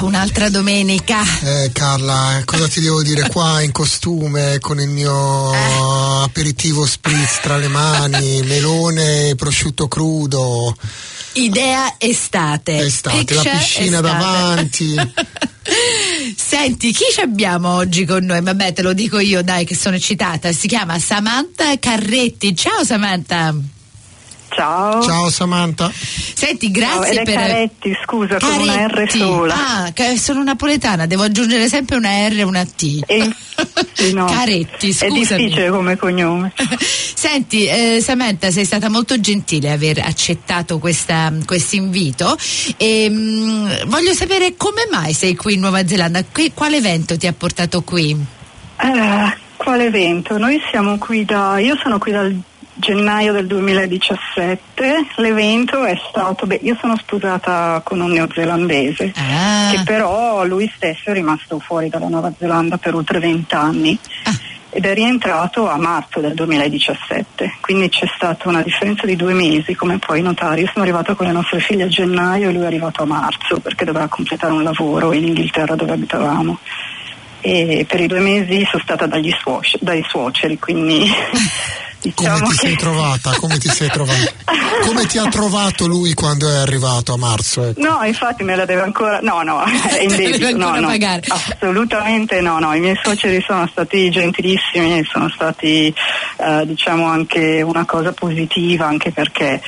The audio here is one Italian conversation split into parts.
un'altra domenica. Eh, Carla, cosa ti devo dire qua in costume con il mio eh. aperitivo spritz tra le mani, melone prosciutto crudo. Idea estate. Estate, la piscina estate. davanti. Senti, chi ci abbiamo oggi con noi? Vabbè, te lo dico io, dai, che sono eccitata. Si chiama Samantha Carretti. Ciao Samantha. Ciao. Ciao Samantha. Senti, grazie Ciao, per. Caretti, scusa, Caretti. con una R sola. Ah, che sono napoletana, devo aggiungere sempre una R e una T. E, sì, no. Caretti, È scusami. difficile come cognome. Senti, eh, Samantha, sei stata molto gentile aver accettato questo invito e mh, voglio sapere come mai sei qui in Nuova Zelanda, Qui- quale evento ti ha portato qui? Eh, quale evento? Noi siamo qui da. Io sono qui dal gennaio del 2017. L'evento è stato. Beh, io sono sposata con un neozelandese. Ah, Che però lui stesso è rimasto fuori dalla Nuova Zelanda per oltre vent'anni. Ah. Ed è rientrato a marzo del 2017, quindi c'è stata una differenza di due mesi, come puoi notare. Io sono arrivata con le nostre figlie a gennaio e lui è arrivato a marzo perché doveva completare un lavoro in Inghilterra dove abitavamo. E per i due mesi sono stata dagli suoc- dai suoceri, quindi Come diciamo ti che sei trovata? Come ti sei trovata? Come ti ha trovato lui quando è arrivato a marzo? Ecco. No, infatti me la deve ancora. No, no, è in debito. No, no. pagare. Assolutamente no, no. I miei suoceri sono stati gentilissimi, sono stati eh, diciamo anche una cosa positiva, anche perché eh,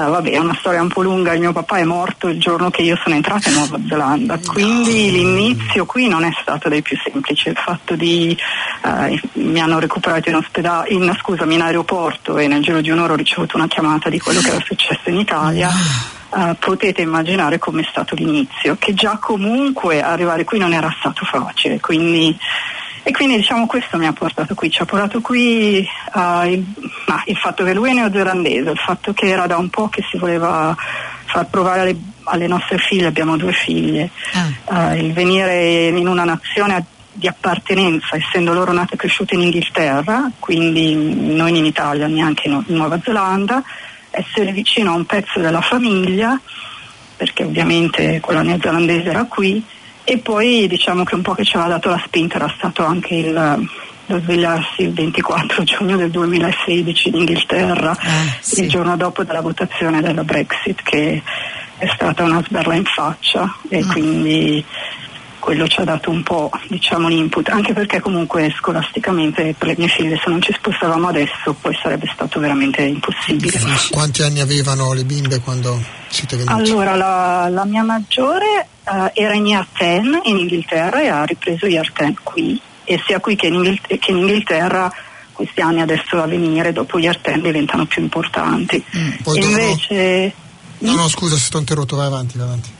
vabbè, è una storia un po' lunga. Il mio papà è morto il giorno che io sono entrata in Nuova Zelanda, quindi l'inizio qui non è stato dei più semplici. Il fatto di eh, mi hanno recuperato in ospedale, in, scusami, in aeroporto e nel giro di un'ora ho ricevuto una chiamata di quello che era successo in Italia. Eh, potete immaginare com'è stato l'inizio, che già comunque arrivare qui non era stato facile, quindi, e quindi diciamo questo mi ha portato qui, ci ha portato qui eh, il, ma il fatto che lui è neozelandese, il fatto che era da un po' che si voleva far provare alle, alle nostre figlie, abbiamo due figlie, Ah. eh, il venire in una nazione a- di appartenenza, essendo loro nate e cresciute in Inghilterra, quindi noi in Italia, neanche in Nuova Zelanda, essere vicino a un pezzo della famiglia, perché ovviamente quella neozelandese era qui, e poi diciamo che un po' che ci aveva dato la spinta era stato anche il, lo svegliarsi il 24 giugno del 2016 in Inghilterra, Ah, sì. il giorno dopo della votazione della Brexit, che è stata una sberla in faccia e Mm. quindi quello ci ha dato un po' diciamo l'input, anche perché comunque scolasticamente per le mie figlie se non ci spostavamo adesso poi sarebbe stato veramente impossibile. Quanti anni avevano le bimbe quando siete venuti? Allora, la, la mia maggiore eh, era in Year 10 in Inghilterra e ha ripreso Year 10 qui e sia qui che in, Inghil- che in Inghilterra questi anni adesso a venire dopo Year 10 diventano più importanti. Dopo- invece, No, no, scusa se ti ho interrotto, vai avanti, vai avanti.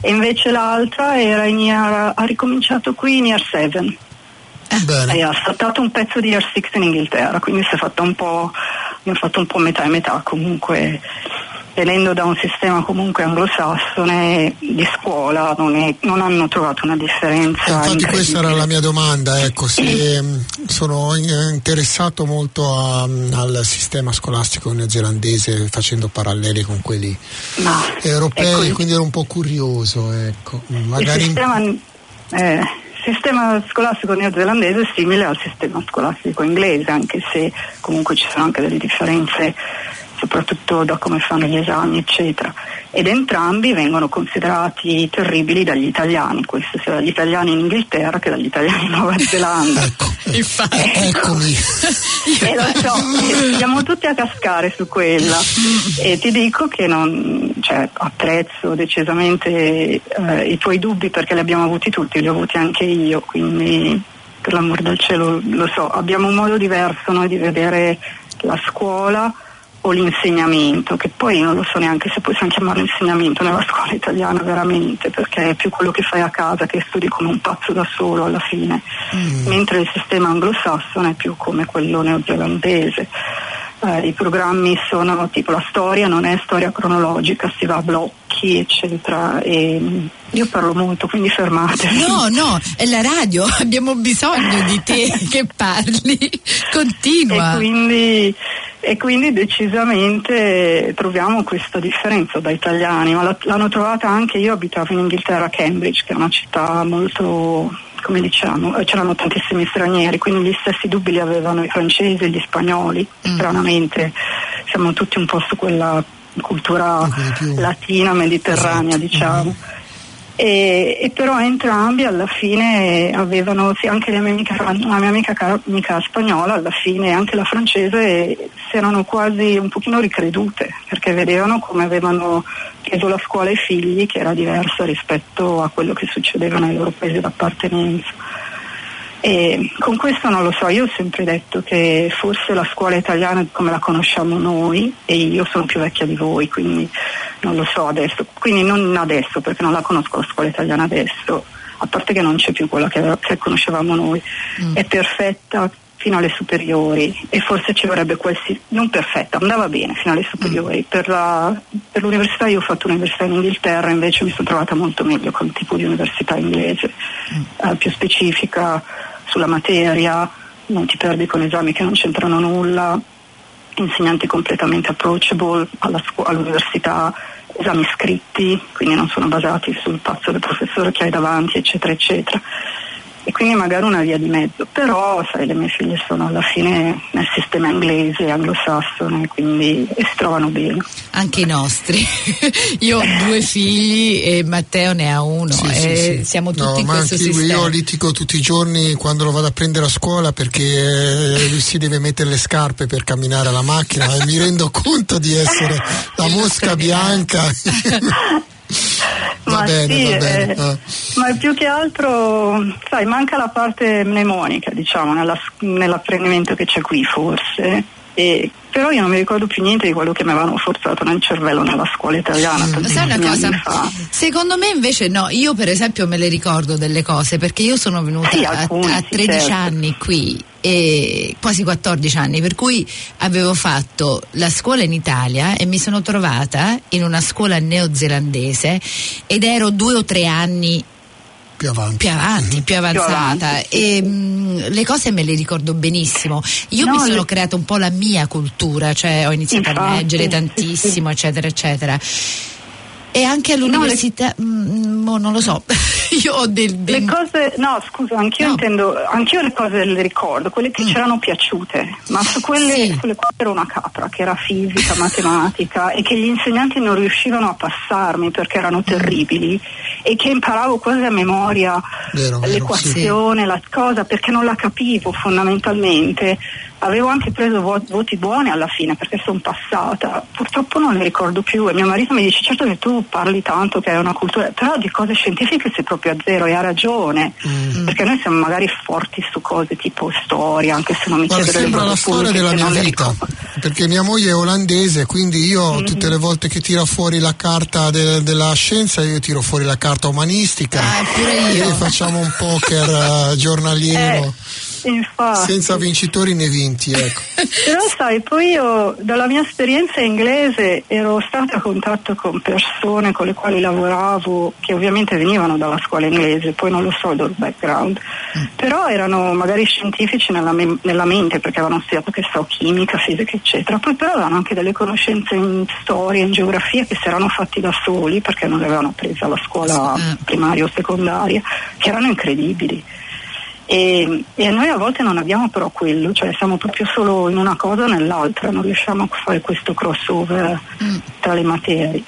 E invece l'altra era in year- ha ricominciato qui in Year 7 e ha saltato un pezzo di Year 6 in Inghilterra, quindi si è fatto un po', mi ha fatto un po' metà e metà comunque venendo da un sistema comunque anglosassone di scuola non, è- non hanno trovato una differenza. Eh, Infatti questa era la mia domanda, ecco, se mh, sono in- interessato molto a- al sistema scolastico neozelandese facendo paralleli con quelli Ma, europei, ecco, il- quindi ero un po' curioso, ecco. il Magari sistema, eh, il sistema scolastico neozelandese è simile al sistema scolastico inglese, anche se comunque ci sono anche delle differenze, soprattutto da come fanno gli esami, eccetera. Ed entrambi vengono considerati terribili dagli italiani, questo sia dagli italiani in Inghilterra che dagli italiani in Nuova Zelanda. ecco, Infatti. eccomi. E lo so, siamo tutti a cascare su quella e ti dico che non, cioè, apprezzo decisamente eh, i tuoi dubbi perché li abbiamo avuti tutti, li ho avuti anche io, quindi per l'amor del cielo lo so, abbiamo un modo diverso noi di vedere la scuola o l'insegnamento, che poi non lo so neanche se possiamo chiamarlo insegnamento nella scuola italiana veramente, perché è più quello che fai a casa che studi come un pazzo da solo alla fine, mentre il sistema anglosassone è più come quello neozelandese. eh, i programmi sono tipo la storia, non è storia cronologica, si va a blocchi, eccetera. E mm, io parlo molto, quindi fermatevi. No, no, è la radio, abbiamo bisogno di te che parli. Continua. E quindi, e quindi decisamente troviamo questa differenza da italiani, ma l'hanno trovata anche io abitavo in Inghilterra a Cambridge, che è una città molto come diciamo, c'erano tantissimi stranieri, quindi gli stessi dubbi li avevano i francesi e gli spagnoli, Mm. stranamente siamo tutti un po' su quella cultura latina, mediterranea, Esatto. diciamo. E, e però entrambi alla fine avevano, sì, anche la mia amica, la mia amica, ca- amica spagnola alla fine anche la francese si erano quasi un pochino ricredute perché vedevano come avevano preso la scuola ai figli che era diversa rispetto a quello che succedeva nei loro paesi d'appartenenza. E con questo non lo so, io ho sempre detto che forse la scuola italiana come la conosciamo noi e io sono più vecchia di voi, quindi non lo so adesso, quindi non adesso perché non la conosco la scuola italiana adesso, a parte che non c'è più quella che, che conoscevamo noi, è perfetta fino alle superiori e forse ci vorrebbe qualsiasi, non perfetta, andava bene fino alle superiori, per, la- per l'università io ho fatto l'università in Inghilterra, invece mi sono trovata molto meglio con il tipo di università inglese, eh, più specifica sulla materia, non ti perdi con esami che non c'entrano nulla, insegnanti completamente approachable alla scu- all'università, esami scritti, quindi non sono basati sul pazzo del professore che hai davanti, eccetera, eccetera. E quindi magari una via di mezzo, però sai, le mie figlie sono alla fine nel sistema inglese, anglosassone, quindi e si trovano bene. Anche i nostri. Io ho due figli e Matteo ne ha uno. Sì, sì, e sì. Siamo tutti No, in ma questo sistema. io litigo tutti i giorni quando lo vado a prendere a scuola perché eh, lui si deve mettere le scarpe per camminare alla macchina e mi rendo conto di essere la mosca bianca. va Ma bene, sì, va bene. eh, ma più che altro, sai, manca la parte mnemonica, diciamo, nella- nell'apprendimento che c'è qui forse. E- però io non mi ricordo più niente di quello che mi avevano forzato nel cervello nella scuola italiana. Ma sai una cosa? Secondo me invece no, io per esempio me le ricordo delle cose perché io sono venuta Sì, a, alcune, a sì, 13 certo. anni qui e quasi 14 anni, per cui avevo fatto la scuola in Italia e mi sono trovata in una scuola neozelandese ed ero due o tre anni più avanti. più avanti, più avanzata avanti, e mh, le cose me le ricordo benissimo. Io No, mi sono le- creata un po' la mia cultura, cioè ho iniziato a Infatti, leggere sì, tantissimo, eccetera, eccetera. E anche all'università, mm, mo non lo so, io ho del, del- Le cose, no scusa, anch'io No. intendo, anch'io le cose le ricordo, quelle che Mm. c'erano piaciute, ma su quelle Sì. sulle quali ero una capra, che era fisica, matematica e che gli insegnanti non riuscivano a passarmi perché Mm. erano terribili e che imparavo quasi a memoria Vero, vero, l'equazione, la cosa, perché non la capivo fondamentalmente. Avevo anche preso vo- voti buoni alla fine perché sono passata, purtroppo non le ricordo più e mio marito mi dice certo che tu parli tanto che hai una cultura, però di cose scientifiche sei proprio a zero e ha ragione, Mm. perché noi siamo magari forti su cose tipo storia, anche se non mi delle sembra la storia della mia vita, perché mia moglie è olandese, quindi io Mm-hmm. tutte le volte che tira fuori la carta de- della scienza, io tiro fuori la carta umanistica Ah, pure io. e facciamo un poker eh, giornaliero, Eh, infatti. senza vincitori né vinti, ecco. Però sai, poi io dalla mia esperienza inglese ero stata a contatto con persone con le quali lavoravo che ovviamente venivano dalla scuola inglese, poi non lo so il background, però erano magari scientifici nella, me- nella mente perché avevano studiato che so chimica, fisica eccetera, poi però avevano anche delle conoscenze in storia, in geografia che si erano fatti da soli perché non le avevano prese alla scuola primaria o secondaria, che erano incredibili. E, e noi a volte non abbiamo però quello, cioè siamo proprio solo in una cosa o nell'altra, non riusciamo a fare questo crossover Mm. tra le materie.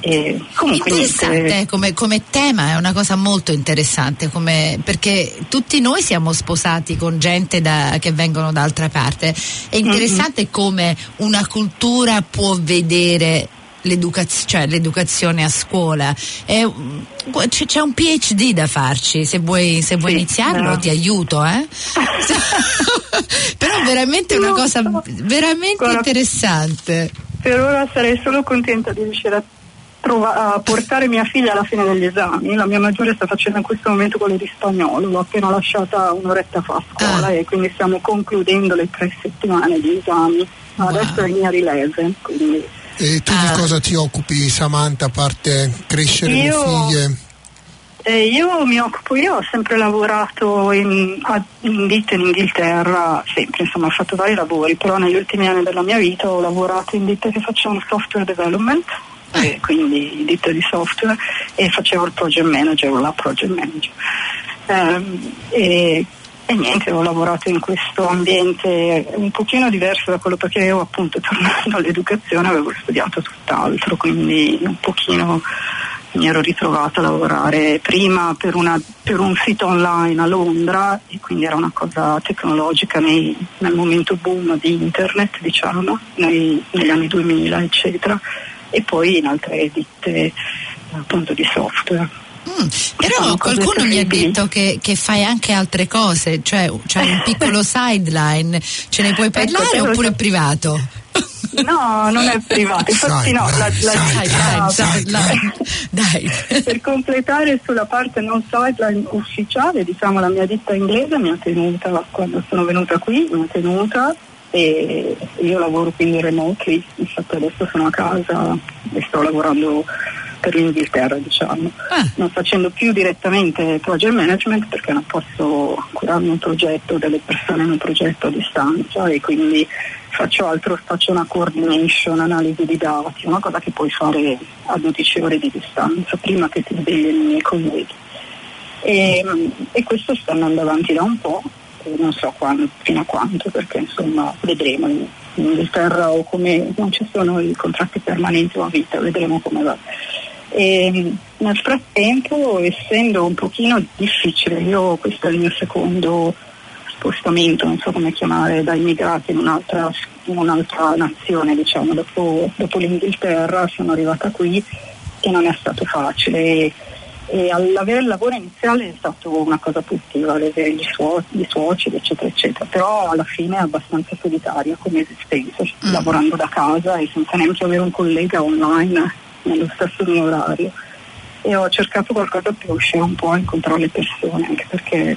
E comunque Interessante niente, eh, come, come tema, è una cosa molto interessante come- perché tutti noi siamo sposati con gente da- che vengono da altra parte. È interessante come una cultura può vedere l'edukaz- cioè l'educazione a scuola. È un- c'è, un PhD da farci, se vuoi, se vuoi Sì, iniziarlo bravo. ti aiuto. Eh? Però veramente una cosa veramente Guarda, interessante. per ora sarei solo contenta di riuscire a, trova- a portare mia figlia alla fine degli esami. La mia maggiore sta facendo in questo momento quello di spagnolo, l'ho appena lasciata un'oretta fa a scuola Ah. e quindi stiamo concludendo le tre settimane di esami. adesso è Near 11, quindi E tu di Ah. cosa ti occupi, Samantha, a parte crescere le Io- figlie? Eh, io mi occupo, io ho sempre lavorato in, in ditte in Inghilterra, sempre, insomma ho fatto vari lavori, però negli ultimi anni della mia vita ho lavorato in ditte che facevano software development, eh, quindi ditte di software, e facevo il project manager o la project manager. Ehm, e, niente, ho lavorato in questo ambiente un pochino diverso da quello perché io appunto tornando all'educazione avevo studiato tutt'altro, quindi un pochino mi ero ritrovata a lavorare prima per, una- per un sito online a Londra e quindi era una cosa tecnologica nei- nel momento boom di internet, diciamo, nei- negli anni 2000, eccetera, e poi in altre ditte appunto di software. Mm, però Sono cose qualcuno mi ha detto che, che fai anche altre cose, cioè c'hai un piccolo sideline, ce ne puoi parlare te lo oppure è privato? No, non è privato, infatti no, la, la Sideline, sideline, dai. per completare sulla parte non sideline ufficiale, diciamo la mia ditta inglese mi ha tenuta quando sono venuta qui, mi ha tenuta e io lavoro quindi remotely, infatti adesso sono a casa e sto lavorando per l'Inghilterra diciamo, Ah. non facendo più direttamente project management perché non posso curarmi un progetto, delle persone in un progetto a distanza e quindi faccio altro, faccio una coordination, analisi di dati, una cosa che puoi fare a 12 ore di distanza prima che ti svegliano i miei colleghi. E, e questo sta andando avanti da un po', non so quando, fino a quando, perché insomma vedremo. In in Inghilterra o come non ci sono i contratti permanenti o a vita, vedremo come va. E, nel frattempo, essendo un pochino difficile, io questo è il mio secondo spostamento, non so come chiamare, da immigrati in un'altra, in un'altra nazione, diciamo, dopo, dopo l'Inghilterra sono arrivata qui e non è stato facile. E, e all'avere il lavoro iniziale è stata una cosa positiva, avere gli, suo- gli suoceri, eccetera, eccetera, però alla fine è abbastanza solitaria come esistenza, lavorando da casa e senza neanche avere un collega online nello stesso orario. E ho cercato qualcosa per uscire un po' a incontrare le persone, anche perché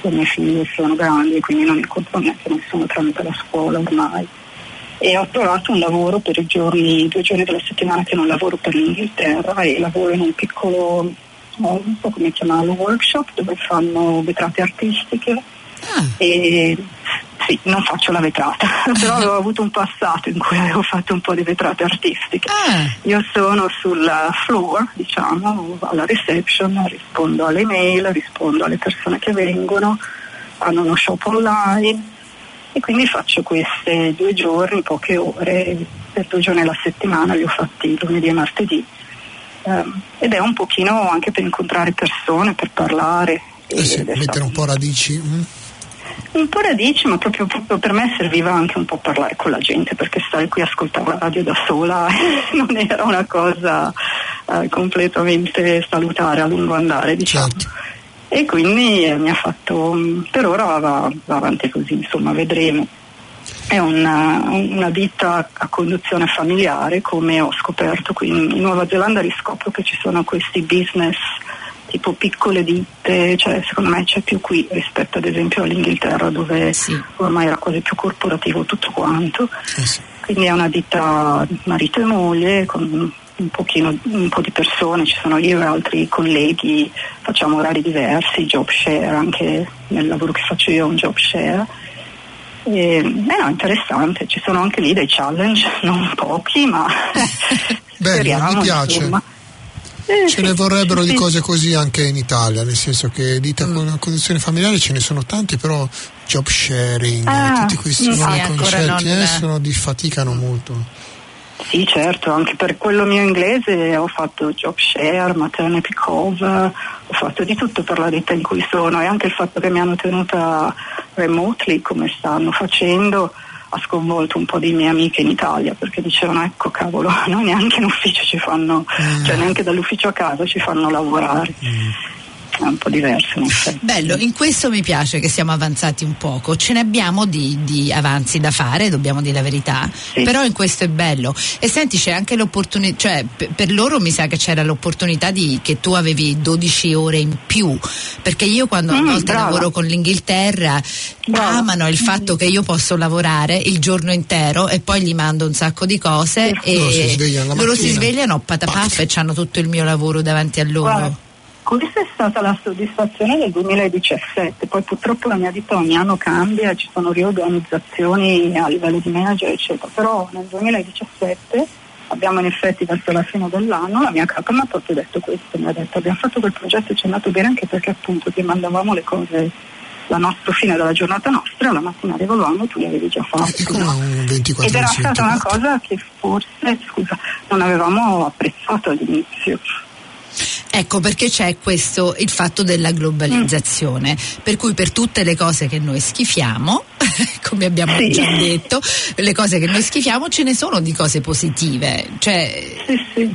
le mie figlie sono grandi e quindi non incontro neanche nessuno tramite la scuola ormai. E ho trovato un lavoro per i giorni, due giorni della settimana che non lavoro per l'Inghilterra e lavoro in un piccolo, non so come chiamarlo, workshop dove fanno vetrate artistiche Ah, e sì, non faccio la vetrata, però avevo avuto un passato in cui avevo fatto un po' di vetrate artistiche. ah, Io sono sul floor, diciamo, alla reception, rispondo alle mail, rispondo alle persone che vengono, hanno uno shop online e quindi faccio queste due giorni, poche ore, per due giorni alla settimana, li ho fatti lunedì e martedì. Ehm, ed è un pochino anche per incontrare persone, per parlare. Eh sì, mettere un po' radici. mm? Un po' radici, ma proprio, proprio per me serviva anche un po' parlare con la gente, perché stare qui a ascoltare la radio da sola non era una cosa eh, completamente salutare a lungo andare, diciamo. Certo. E quindi eh, mi ha fatto, mm, per ora va, va avanti così, insomma, vedremo. È una, una ditta a conduzione familiare, come ho scoperto qui in in Nuova Zelanda, riscopro che ci sono questi business tipo piccole ditte, cioè secondo me c'è più qui rispetto ad esempio all'Inghilterra dove Sì. ormai era quasi più corporativo tutto quanto. Eh sì. Quindi è una ditta marito e moglie con un, pochino, un po' di persone, ci sono io e altri colleghi, facciamo orari diversi, job share, anche nel lavoro che faccio io è un job share. E, eh no, interessante, ci sono anche lì dei challenge, non pochi, ma Bello, speriamo, mi piace. insomma. Eh, Ce ne vorrebbero sì, di cose così anche in Italia, nel senso che dita Mm. con condizione familiare ce ne sono tanti, però job sharing, Ah, tutti questi nuovi sì, concetti non- eh, sono di faticano molto. Sì, certo, anche per quello mio inglese ho fatto job share, maternity cover, ho fatto di tutto per la ditta in cui sono e anche il fatto che mi hanno tenuta remotely come stanno facendo ha sconvolto un po' di mie amiche in Italia perché dicevano ecco cavolo, noi neanche in ufficio ci fanno, Mm. cioè neanche dall'ufficio a casa ci fanno lavorare. è un po' diverso in. Bello, in questo mi piace che siamo avanzati un poco, ce ne abbiamo di, di avanzi da fare, dobbiamo dire la verità, Sì. però in questo è bello. E senti, c'è anche l'opportunità, cioè per loro mi sa che c'era l'opportunità di che tu avevi 12 ore in più, perché io quando a Mm, volte brava. lavoro con l'Inghilterra Brava. amano il fatto che io posso lavorare il giorno intero e poi gli mando un sacco di cose Sì. e Loro si svegliano loro si svegliano patapaf e hanno tutto il mio lavoro davanti a loro. Guarda, questa è stata la soddisfazione del 2017, poi purtroppo la mia vita ogni anno cambia, ci sono riorganizzazioni a livello di manager eccetera, però nel 2017 abbiamo in effetti verso la fine dell'anno la mia capa mi ha proprio detto questo, mi ha detto abbiamo fatto quel progetto e ci è andato bene anche perché appunto ti mandavamo le cose la nostra fine della giornata nostra, la mattina arrivavamo e tu li avevi già fatti. No? un 24 Ed era stata una cosa che forse, scusa, non avevamo apprezzato all'inizio. Ecco perché c'è questo il fatto della globalizzazione, per cui per tutte le cose che noi schifiamo, come abbiamo Sì. già detto, le cose che noi schifiamo ce ne sono di cose positive, cioè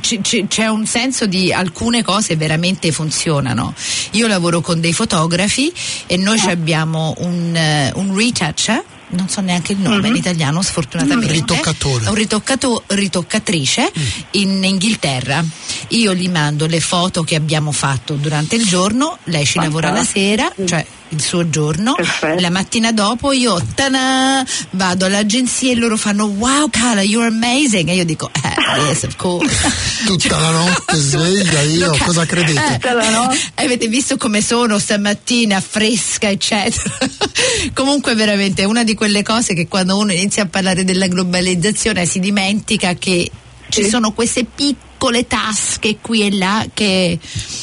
Sì, sì. c- c'è un senso di alcune cose veramente funzionano. Io lavoro con dei fotografi e noi ci abbiamo un, eh, un retoucher. Non so neanche il nome in italiano, sfortunatamente. Ritoccatore. Un ritoccato- ritoccatrice in Inghilterra. Io gli mando le foto che abbiamo fatto durante il giorno, lei ci lavora la sera, cioè il suo giorno. Perfetto. La mattina dopo io ta-da, vado all'agenzia e loro fanno wow Carla, you're amazing. E io dico, eh, yes, of course. Tutta la notte sveglia io, Lo ca- cosa credete? Eh, Tutta la notte. avete visto come sono stamattina, fresca, eccetera. Comunque, veramente è una di quelle cose che quando uno inizia a parlare della globalizzazione si dimentica che ci Sì. sono queste piccole tasche qui e là che,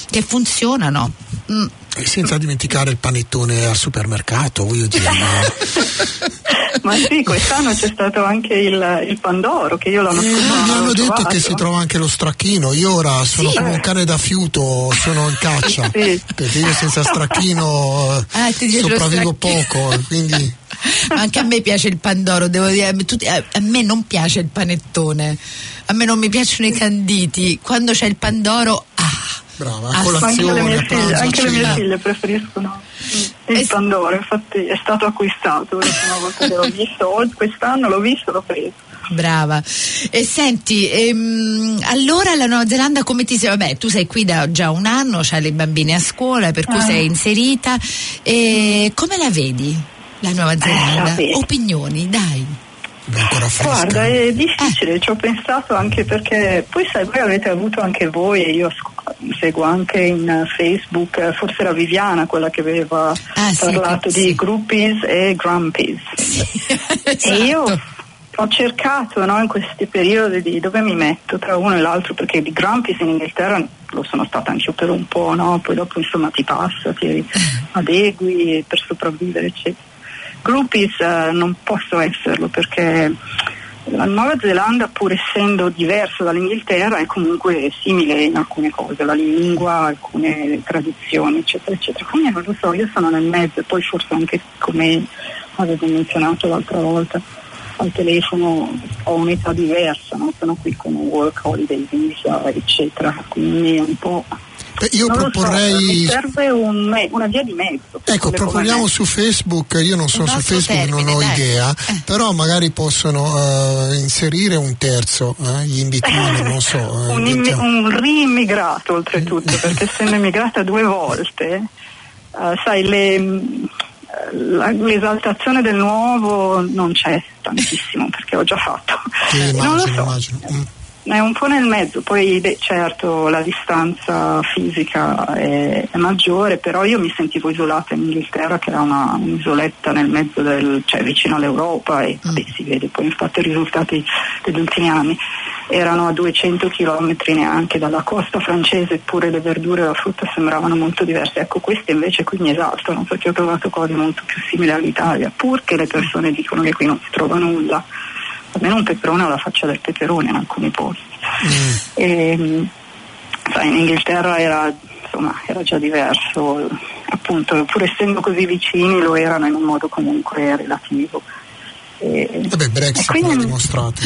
che funzionano. Mm. E senza dimenticare il panettone al supermercato, voglio dire. ma- Ma sì, quest'anno c'è stato anche il, il Pandoro che io l'anno Eh, scorso mi hanno detto trovato. che si trova anche lo stracchino. Io ora sono Sì. come un cane da fiuto, sono in caccia. Sì. Perché io senza stracchino eh, Ah, sopravvivo poco. Quindi Anche a me piace il pandoro, devo dire, tutti- a, a me non piace il panettone, a me non mi piacciono i canditi. Quando c'è il pandoro, ah, brava, a Ma anche le colazione, mie a figlie, pranzo, a anche le mie cena. figlie preferiscono il Eh, Pandoro, infatti è stato acquistato la prima volta che l'ho visto, quest'anno l'ho visto l'ho preso. brava. E senti, ehm, allora la Nuova Zelanda come ti sei? Vabbè, tu sei qui da già un anno, c'hai le bambine a scuola, per cui Ah. sei inserita. E come la vedi la Nuova Zelanda? vabbè. Opinioni, dai. Guarda, è difficile, ci ho pensato anche perché poi sai, voi avete avuto anche voi e io sc- seguo anche in Facebook, forse era Viviana quella che aveva Ah, sì, parlato sì. di groupies e grumpies. Esatto. E io ho cercato no, in questi periodi di dove mi metto tra uno e l'altro perché di Grumpis in Inghilterra lo sono stata anche io per un po', no? poi dopo insomma ti passa, ti adegui per sopravvivere eccetera. Groupies eh, non posso esserlo perché la Nuova Zelanda pur essendo diversa dall'Inghilterra è comunque simile in alcune cose, la lingua, alcune tradizioni eccetera eccetera. Quindi non lo so, io sono nel mezzo poi forse anche come avevo menzionato l'altra volta al telefono ho un'età diversa, no? sono qui con un work holiday visa eccetera, quindi un po'... Beh, io non so, proporrei. mi serve un me- una via di mezzo. Ecco, proponiamo su Facebook, io non sono su Facebook, non termine, ho dai. idea, Eh. però magari possono eh, inserire un terzo, eh, gli in between, non so. eh, un, immi- inventiamo. un riimmigrato oltretutto, perché essendo immigrata due volte, eh, sai, le- la- l'esaltazione del nuovo non c'è tantissimo perché ho già fatto. Sì, non lo immagino, so. immagino. Mm. È un po' nel mezzo, poi beh, certo la distanza fisica è, è maggiore, però io mi sentivo isolata in Inghilterra che era una, un'isoletta nel mezzo del, cioè vicino all'Europa e beh, si vede poi infatti i risultati degli ultimi anni erano a 200 km neanche dalla costa francese, eppure le verdure e la frutta sembravano molto diverse. Ecco, queste invece qui mi esaltano perché ho trovato cose molto più simili all'Italia, pur che le persone dicono che qui non si trova nulla almeno un peperone alla faccia del peperone in alcuni posti. E, mh, sai, in Inghilterra era, insomma, era già diverso, appunto, pur essendo così vicini lo erano in un modo comunque relativo. E, Vabbè, Brexit quindi- l'ha dimostrato.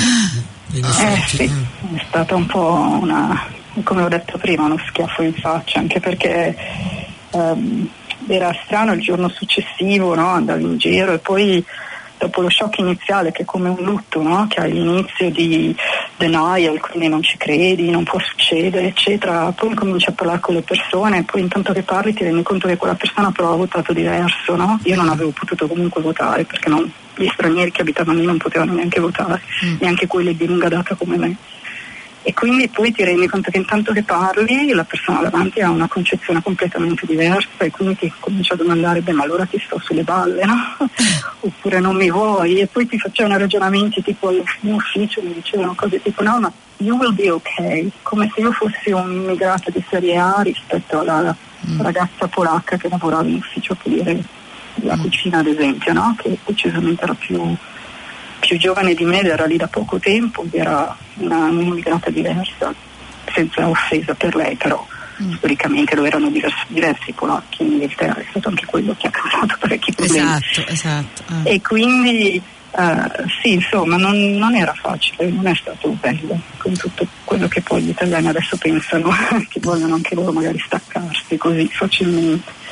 Eh effetti. sì, mm. è stata un po' una, come ho detto prima, uno schiaffo in faccia, anche perché ehm, era strano il giorno successivo, no? andavi in giro e poi dopo lo shock iniziale che è come un lutto, no? che l'inizio di denial, quindi non ci credi, non può succedere, eccetera, poi cominci a parlare con le persone e poi intanto che parli ti rendi conto che quella persona però ha votato diverso, no? Io non avevo potuto comunque votare perché non, gli stranieri che abitavano lì non potevano neanche votare, Mm. neanche quelli di lunga data come me. E quindi poi ti rendi conto che intanto che parli la persona davanti ha una concezione completamente diversa e quindi ti comincia a domandare, beh ma allora ti sto sulle balle, no? Oppure non mi vuoi? E poi ti facevano ragionamenti tipo mio ufficio mi dicevano cose tipo no ma you will be okay, come se io fossi un immigrato di serie A rispetto alla ragazza polacca che lavorava in ufficio a pulire la cucina ad esempio, no? Che decisamente era più più giovane di me, era lì da poco tempo, era una, un'immigrata diversa, senza offesa per lei, però storicamente lo erano diversi, diversi polacchi in Inghilterra, è stato anche quello che ha causato parecchi problemi. Esatto, esatto. ah. E quindi eh, sì, insomma, non, non era facile, non è stato bello con tutto quello che poi gli italiani adesso pensano, che vogliono anche loro magari staccarsi così facilmente.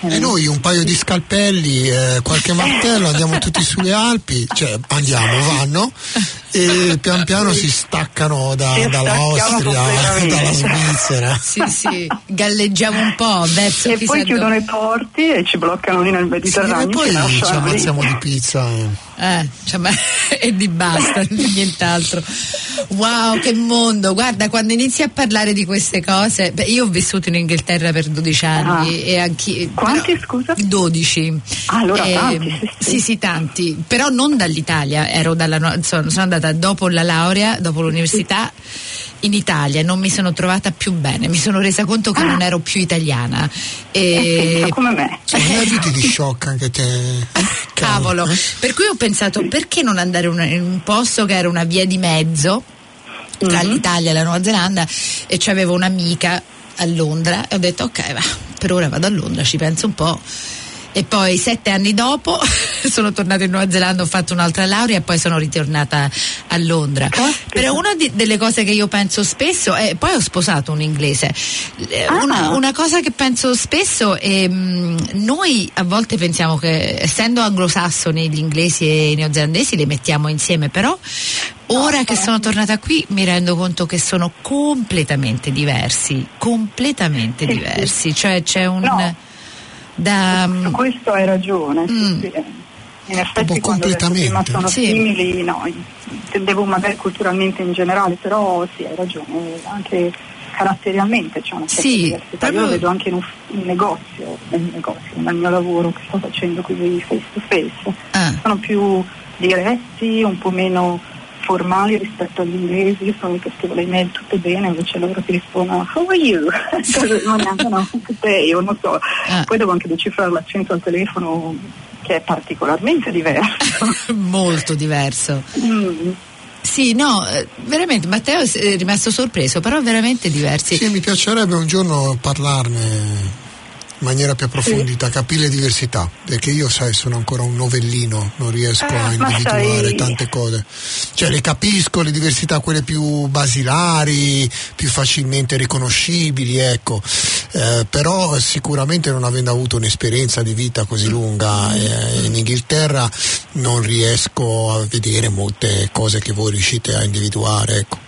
E noi un paio di scalpelli, eh, qualche martello, andiamo tutti sulle Alpi, cioè andiamo, vanno e pian piano si staccano da- Si dall'Austria, dalla. Svizzera. Sì, sì, galleggiamo un po' verso E poi dove. chiudono i porti e ci bloccano lì nel Sì, Mediterraneo. e poi ci ammazziamo di pizza. eh. Eh, cioè, ma- e di basta, nient'altro. Wow, che mondo! Guarda, quando inizi a parlare di queste cose, beh, io ho vissuto in Inghilterra per 12 anni Ah. e anche Quanti, scusa? 12. Ah, allora Eh, tanti, sì, sì. sì, sì, tanti, però non dall'Italia, ero dalla, no- sono, sono andata dopo la laurea, dopo l'università in Italia, non mi sono trovata più bene, mi sono resa conto che Ah. non ero più italiana. Eh, E pensa, come me. Sono arrivati di shock anche te. Cavolo, per cui ho pensato perché non andare in un posto che era una via di mezzo tra Mhm. l'Italia e la Nuova Zelanda e c'avevo un'amica a Londra e ho detto ok va, per ora vado a Londra, ci penso un po'. E poi sette anni dopo sono tornata in Nuova Zelanda, ho fatto un'altra laurea e poi sono ritornata a Londra. Caspita. Però una di- delle cose che io penso spesso è, poi ho sposato un inglese, Eh, Ah. una, una cosa che penso spesso è mh, noi a volte pensiamo che essendo anglosassoni gli inglesi e i neozelandesi li mettiamo insieme, però ora che sono tornata qui mi rendo conto che sono completamente diversi, completamente Sì, sì. diversi, cioè c'è un... No. Da, Su questo hai ragione. Mm. sì. In effetti quando prima sono Sì. simili, no, intendevo magari culturalmente in generale, però sì, hai ragione, anche caratterialmente c'è una certa Sì, diversità. Io proprio- lo vedo anche in un, in negozio, nel negozio, nel mio lavoro che sto facendo qui face to face. Ah. Sono più diretti, un po' meno formali rispetto agli inglesi, io sono che scrivo le email tutte bene, invece loro ti rispondono How are you? Non neanche no, te, io non so. Ah. Poi devo anche decifrare l'accento al telefono che è particolarmente diverso. molto diverso. Mm. Sì, no, eh, veramente Matteo è rimasto sorpreso, però veramente diversi. Sì, mi piacerebbe un giorno parlarne maniera più approfondita, capire le diversità, perché io sai sono ancora un novellino, non riesco Eh, a individuare tante cose. Cioè le capisco, le diversità quelle più basilari, più facilmente riconoscibili, ecco. Eh, però sicuramente non avendo avuto un'esperienza di vita così lunga eh, in Inghilterra non riesco a vedere molte cose che voi riuscite a individuare, ecco.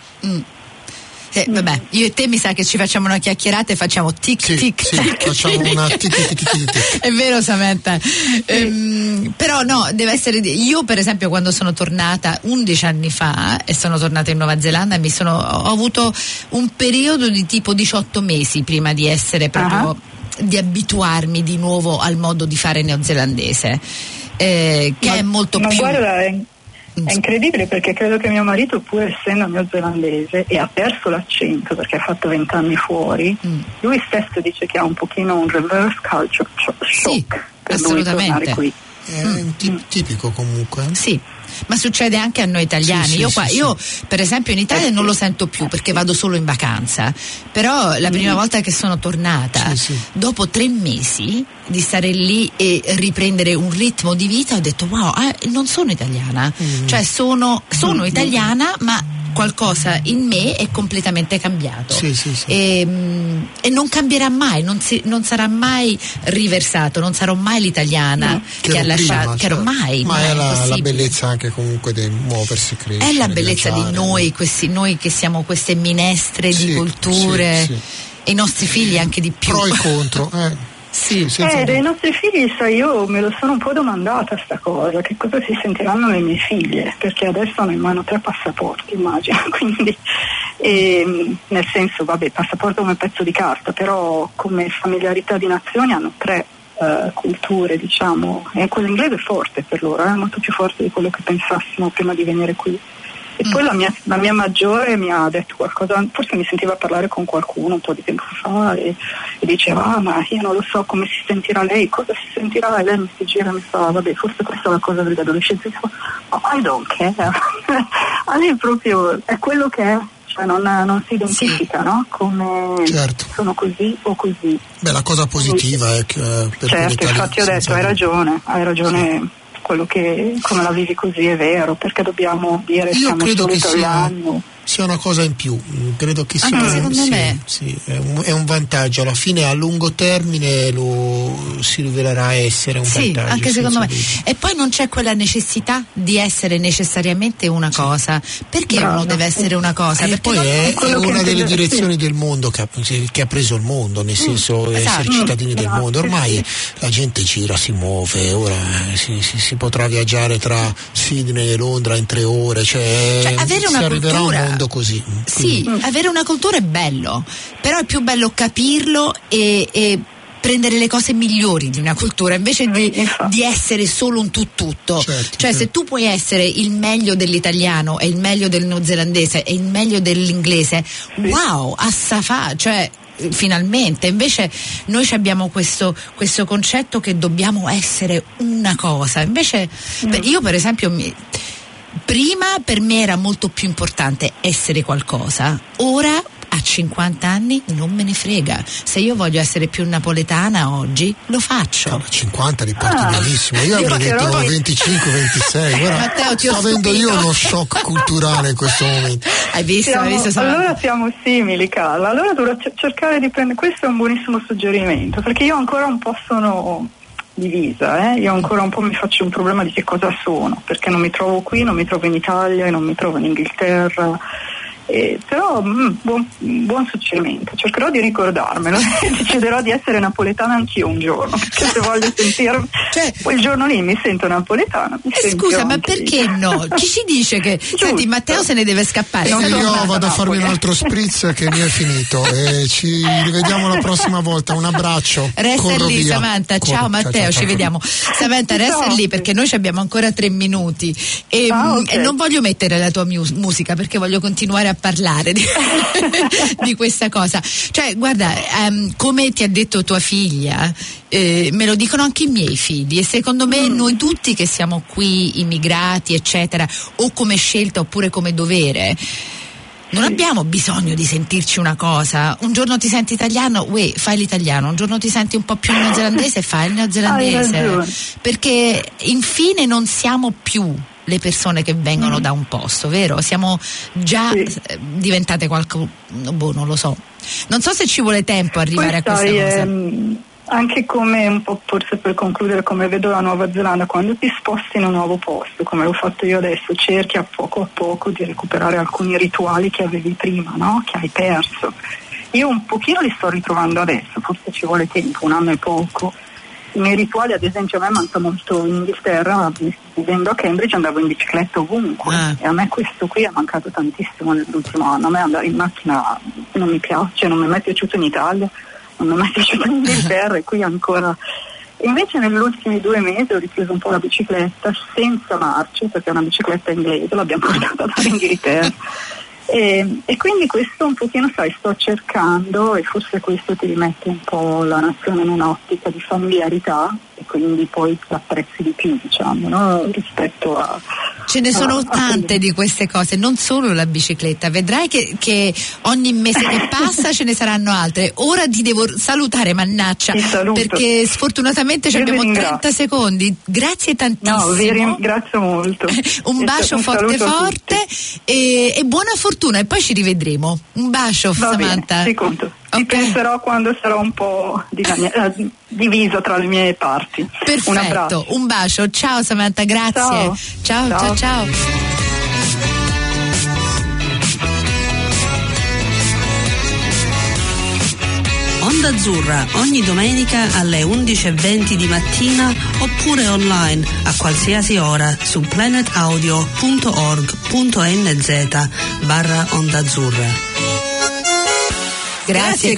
Eh, vabbè, io e te mi sa che ci facciamo una chiacchierata e facciamo tic Sì, tic. sì, tic, facciamo tic. una tic, tic, tic, tic, tic. È vero Samantha. Ehm, però no, deve essere. Io per esempio quando sono tornata 11 anni fa e sono tornata in Nuova Zelanda mi sono, ho avuto un periodo di tipo 18 mesi prima di essere proprio di abituarmi di nuovo al modo di fare neozelandese. eh, che Ma- è molto ma più guarda, è, incredibile perché credo che mio marito, pur essendo neozelandese e ha perso l'accento perché ha fatto vent'anni fuori, Mm. lui stesso dice che ha un pochino un reverse culture Sì, shock per lui assolutamente. tornare qui. È un ti- tipico comunque. Sì, ma succede anche a noi italiani. Sì, io, qua- io, per esempio in Italia non lo sento più perché vado solo in vacanza, però la prima volta che sono tornata, dopo tre mesi di stare lì e riprendere un ritmo di vita, ho detto wow, eh, non sono italiana, Mm. cioè sono, sono italiana ma qualcosa in me è completamente cambiato Sì, sì, sì. E, mm, e non cambierà mai, non, si- non sarà mai riversato, non sarò mai l'italiana No. che, ha ero lasciato, che ero mai, Ma mai, è la, la bellezza anche comunque di muoversi, crescere. È la bellezza di noi, questi, noi che siamo queste minestre di culture e i nostri figli anche di più. Pro e contro. Eh. Sì. Eh, dei nostri figli, sai, io me lo sono un po' domandata sta cosa, che cosa si sentiranno le mie figlie, perché adesso hanno in mano tre passaporti, immagino, quindi ehm, nel senso, vabbè, passaporto come pezzo di carta, però come familiarità di nazioni hanno tre eh, culture, diciamo, e quello inglese è forte per loro, è molto più forte di quello che pensassimo prima di venire qui. E poi la mia, la mia maggiore mi ha detto qualcosa, forse mi sentiva parlare con qualcuno un po' di tempo fa e, e diceva, ah ma io non lo so come si sentirà lei, cosa si sentirà e lei mi si gira e mi fa, vabbè forse questa è la cosa dell'adolescenza, dico, oh, I don't care, a lei proprio è quello che è, cioè non, non si identifica, no? Come Certo. sono così o così. Beh, la cosa positiva è che eh, per Certo, infatti ho detto, hai ragione, hai ragione, quello che come la vivi così è vero, perché dobbiamo dire Io siamo solo che sia, italiani. Sia una cosa in più, mm, credo che sia Anche secondo sì, me. sì, è, un, è un vantaggio, alla fine a lungo termine lo, si rivelerà essere un Sì, vantaggio. anche secondo me. dubbio. E poi non c'è quella necessità di essere necessariamente una cosa. Perché Brava. uno deve essere una cosa? E Perché poi è, è una delle direzioni del mondo che ha, che ha preso il mondo, nel senso essere esatto. cittadini del Grazie, mondo. Ormai la gente gira, si muove, ora eh, si, si- si potrà viaggiare tra Sydney e Londra in tre ore, cioè, Cioè, avere una cultura- mondo così. Sì, avere una cultura è bello, però è più bello capirlo e, e prendere le cose migliori di una cultura invece di, di essere solo un tuttutto. Certo, cioè, certo. se tu puoi essere il meglio dell'italiano e il meglio del neozelandese e il meglio dell'inglese, wow, assafà, cioè finalmente invece noi ci abbiamo questo, questo concetto che dobbiamo essere una cosa invece beh, io per esempio mi- prima per me era molto più importante essere qualcosa, ora a 50 anni non me ne frega. Se io voglio essere più napoletana oggi, lo faccio. Cavolo, 50 li porti Ah, benissimo. Io io avrei detto però- 25, 26. Guarda, Matteo, ti ho sto avendo io uno shock culturale in questo momento. Hai visto? Siamo- Hai visto? Sono- allora siamo simili, Carla. Allora dovrò c- cercare di prendere. Questo è un buonissimo suggerimento, perché io ancora un po' sono divisa, eh? io ancora un po' mi faccio un problema di che cosa sono, perché non mi trovo qui, non mi trovo in Italia non mi trovo in Inghilterra. Eh, però mm, buon, buon suggerimento, cercherò di ricordarmelo e deciderò di essere napoletana anch'io un giorno, perché se voglio sentirmi Cioè- quel giorno lì mi sento napoletana. mi Eh, Scusa, ma perché lì. no? Chi ci dice che. Senti, Matteo se ne deve scappare. Sono io vado a farmi un altro spritz che mi è finito. E ci rivediamo la prossima volta. Un abbraccio. Resta Corro lì via. Samantha, Corro. ciao Matteo, ciao, ci ciao. vediamo. Samantha, resta lì perché noi ci abbiamo ancora tre minuti e, Ah, mm, ok. e non voglio mettere la tua mus- musica perché voglio continuare a parlare di, di questa cosa. Cioè, guarda, ehm, come ti ha detto tua figlia, eh, me lo dicono anche i miei figli e secondo me Mm. noi tutti che siamo qui immigrati, eccetera, o come scelta oppure come dovere. Non abbiamo bisogno di sentirci una cosa. Un giorno ti senti italiano, uè, fai l'italiano. Un giorno ti senti un po' più neozelandese, fai il neozelandese. Perché infine non siamo più le persone che vengono da un posto, vero? Siamo già Mm. Sì. eh, diventate qualcosa. Boh, non lo so. Non so se ci vuole tempo arrivare Poi a questa sai, cosa. ehm, anche come un po' forse per concludere come vedo la Nuova Zelanda quando ti sposti in un nuovo posto come l'ho fatto io adesso cerchi a poco a poco di recuperare alcuni rituali che avevi prima no? che hai perso io un pochino li sto ritrovando adesso forse ci vuole tempo un anno e poco i miei rituali ad esempio a me manca molto in Inghilterra vivendo a Cambridge andavo in bicicletta ovunque. Ah. e a me questo qui è mancato tantissimo nell'ultimo anno. A me andare in macchina non mi piace non mi è mai piaciuto in Italia non mi è mai piaciuto in Inghilterra e qui ancora. Invece negli ultimi due mesi ho ripreso un po' la bicicletta senza marce perché è una bicicletta inglese l'abbiamo portata dall'Inghilterra e, e quindi questo un pochino sai sto cercando e forse questo ti rimette un po' la nazione in un'ottica di familiarità e quindi poi l'apprezzi di più diciamo no? rispetto a Ce ne sono tante di queste cose, non solo la bicicletta. Vedrai che, che ogni mese che passa ce ne saranno altre. Ora ti devo salutare, mannaccia, perché sfortunatamente ci Io abbiamo ringrazio. 30 secondi. Grazie tantissimo. no vi ringrazio molto Un bacio un forte forte e, e buona fortuna e poi ci rivedremo. Un bacio Va Samantha. bene, conto. Ci penserò quando sarò un po' eh, diviso tra le mie parti. Un Perfetto, abbraccio. un bacio. Ciao Samantha, grazie. Ciao. ciao, ciao. Ciao. ciao. Onda Azzurra ogni domenica alle 11.20 di mattina oppure online a qualsiasi ora su planetaudio.org.nz barra Onda Azzurra. Grazie.